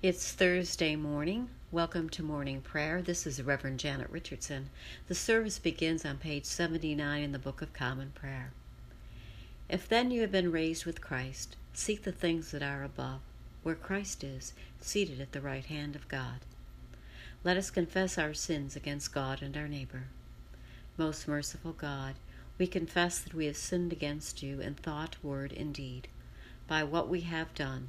It's Thursday morning. Welcome to morning prayer. This is Reverend Janet Richardson. The service begins on page 79 in the Book of Common Prayer. If then you have been raised with Christ, seek the things that are above, where Christ is, seated at the right hand of God. Let us confess our sins against God and our neighbor. Most merciful God, we confess that we have sinned against you in thought, word, and deed, by what we have done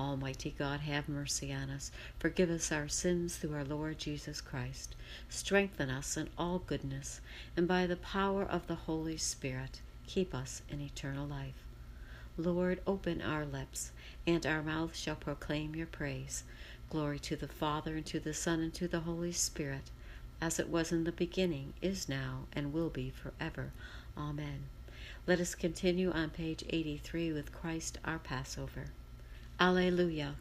Almighty God, have mercy on us. Forgive us our sins through our Lord Jesus Christ. Strengthen us in all goodness, and by the power of the Holy Spirit, keep us in eternal life. Lord, open our lips, and our mouth shall proclaim your praise. Glory to the Father, and to the Son, and to the Holy Spirit, as it was in the beginning, is now, and will be forever. Amen. Let us continue on page 83 with Christ our Passover. Alleluia.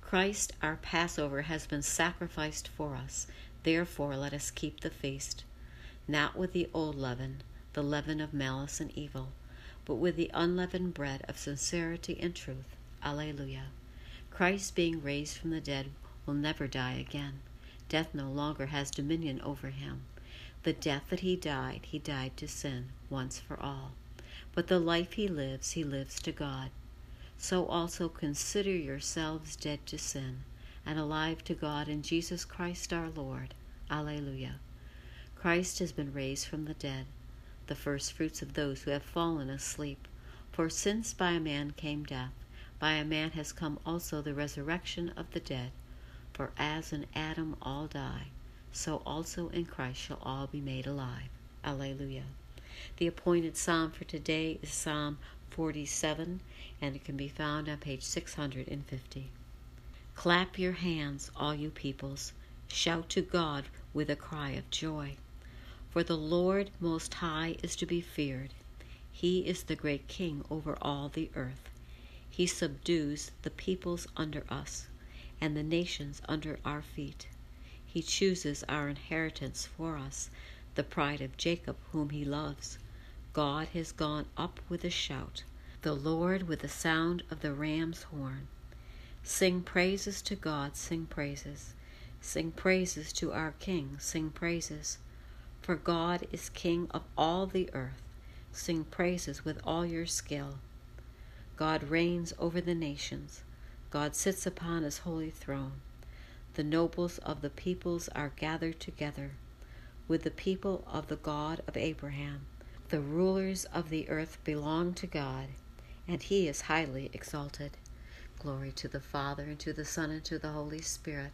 Christ our Passover has been sacrificed for us. Therefore, let us keep the feast, not with the old leaven, the leaven of malice and evil, but with the unleavened bread of sincerity and truth. Alleluia. Christ, being raised from the dead, will never die again. Death no longer has dominion over him. The death that he died, he died to sin once for all. But the life he lives, he lives to God so also consider yourselves dead to sin and alive to God in Jesus Christ our Lord. Alleluia. Christ has been raised from the dead, the first fruits of those who have fallen asleep. For since by a man came death, by a man has come also the resurrection of the dead. For as in Adam all die, so also in Christ shall all be made alive. Alleluia. The appointed psalm for today is Psalm 47, and it can be found on page 650. Clap your hands, all you peoples. Shout to God with a cry of joy. For the Lord Most High is to be feared. He is the great King over all the earth. He subdues the peoples under us and the nations under our feet. He chooses our inheritance for us, the pride of Jacob, whom he loves. God has gone up with a shout, the Lord with the sound of the ram's horn. Sing praises to God, sing praises. Sing praises to our King, sing praises. For God is King of all the earth. Sing praises with all your skill. God reigns over the nations. God sits upon his holy throne. The nobles of the peoples are gathered together with the people of the God of Abraham. The rulers of the earth belong to God, and he is highly exalted. Glory to the Father, and to the Son, and to the Holy Spirit,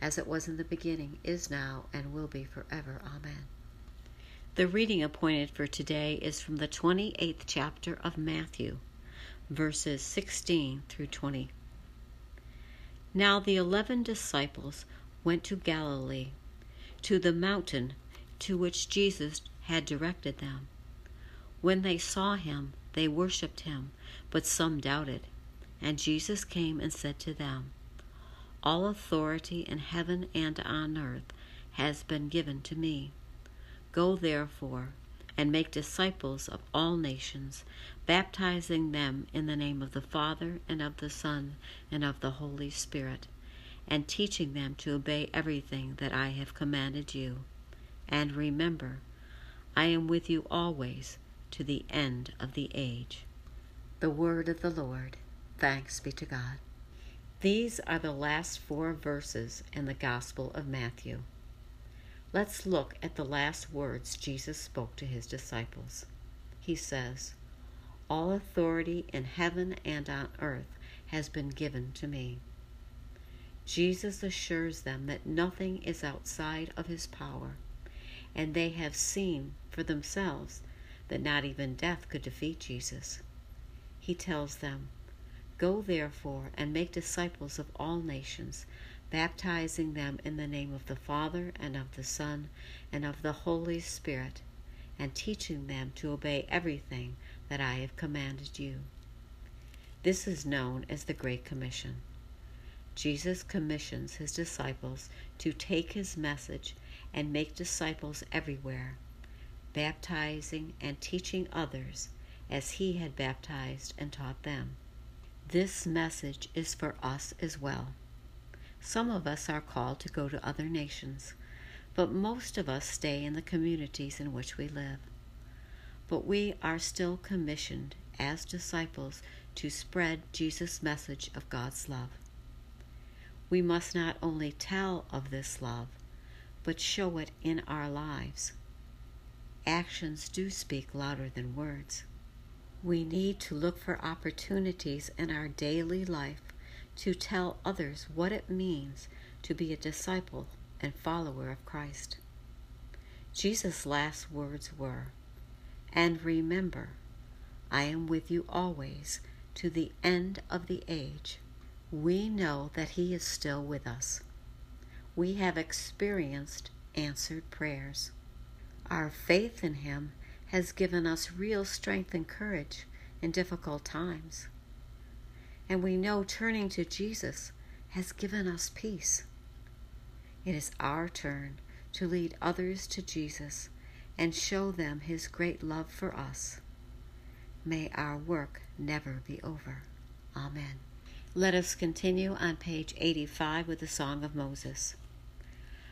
as it was in the beginning, is now, and will be forever. Amen. The reading appointed for today is from the 28th chapter of Matthew, verses 16 through 20. Now the eleven disciples went to Galilee, to the mountain to which Jesus had directed them. When they saw him, they worshipped him, but some doubted. And Jesus came and said to them, All authority in heaven and on earth has been given to me. Go therefore and make disciples of all nations, baptizing them in the name of the Father and of the Son and of the Holy Spirit, and teaching them to obey everything that I have commanded you. And remember, I am with you always to the end of the age. The word of the Lord. Thanks be to God. These are the last four verses in the Gospel of Matthew. Let's look at the last words Jesus spoke to his disciples. He says, All authority in heaven and on earth has been given to me. Jesus assures them that nothing is outside of his power, and they have seen for themselves that not even death could defeat Jesus. He tells them, Go therefore and make disciples of all nations, baptizing them in the name of the Father and of the Son and of the Holy Spirit, and teaching them to obey everything that I have commanded you. This is known as the Great Commission. Jesus commissions his disciples to take his message and make disciples everywhere, baptizing and teaching others as he had baptized and taught them. This message is for us as well. Some of us are called to go to other nations, but most of us stay in the communities in which we live. But we are still commissioned as disciples to spread Jesus' message of God's love. We must not only tell of this love, but show it in our lives. Actions do speak louder than words. We need to look for opportunities in our daily life to tell others what it means to be a disciple and follower of Christ. Jesus' last words were, And remember, I am with you always to the end of the age. We know that He is still with us. We have experienced answered prayers. Our faith in Him has given us real strength and courage in difficult times. And we know turning to Jesus has given us peace. It is our turn to lead others to Jesus and show them his great love for us. May our work never be over. Amen. Let us continue on page 85 with the Song of Moses.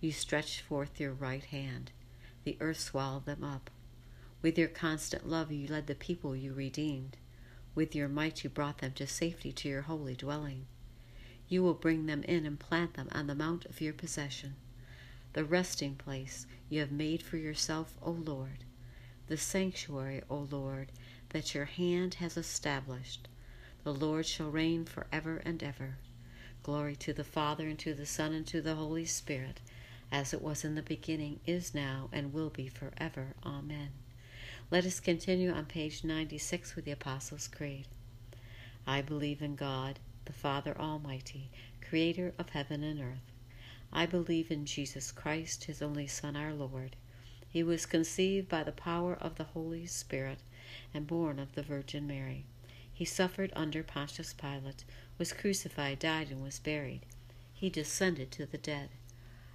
You stretched forth your right hand. The earth swallowed them up. With your constant love, you led the people you redeemed. With your might, you brought them to safety to your holy dwelling. You will bring them in and plant them on the mount of your possession, the resting place you have made for yourself, O Lord, the sanctuary, O Lord, that your hand has established. The Lord shall reign for ever and ever. Glory to the Father, and to the Son, and to the Holy Spirit, as it was in the beginning, is now, and will be forever. Amen. Let us continue on page 96 with the Apostles' Creed. I believe in God, the Father Almighty, creator of heaven and earth. I believe in Jesus Christ, his only Son, our Lord. He was conceived by the power of the Holy Spirit and born of the Virgin Mary. He suffered under Pontius Pilate, was crucified, died, and was buried. He descended to the dead.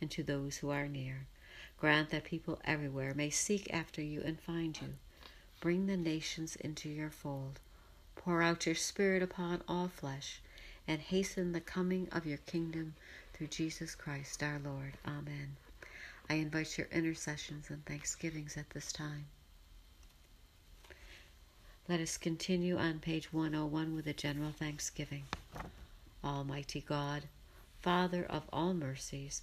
and to those who are near. Grant that people everywhere may seek after you and find you. Bring the nations into your fold. Pour out your Spirit upon all flesh, and hasten the coming of your kingdom through Jesus Christ our Lord. Amen. I invite your intercessions and thanksgivings at this time. Let us continue on page 101 with a general thanksgiving. Almighty God, Father of all mercies,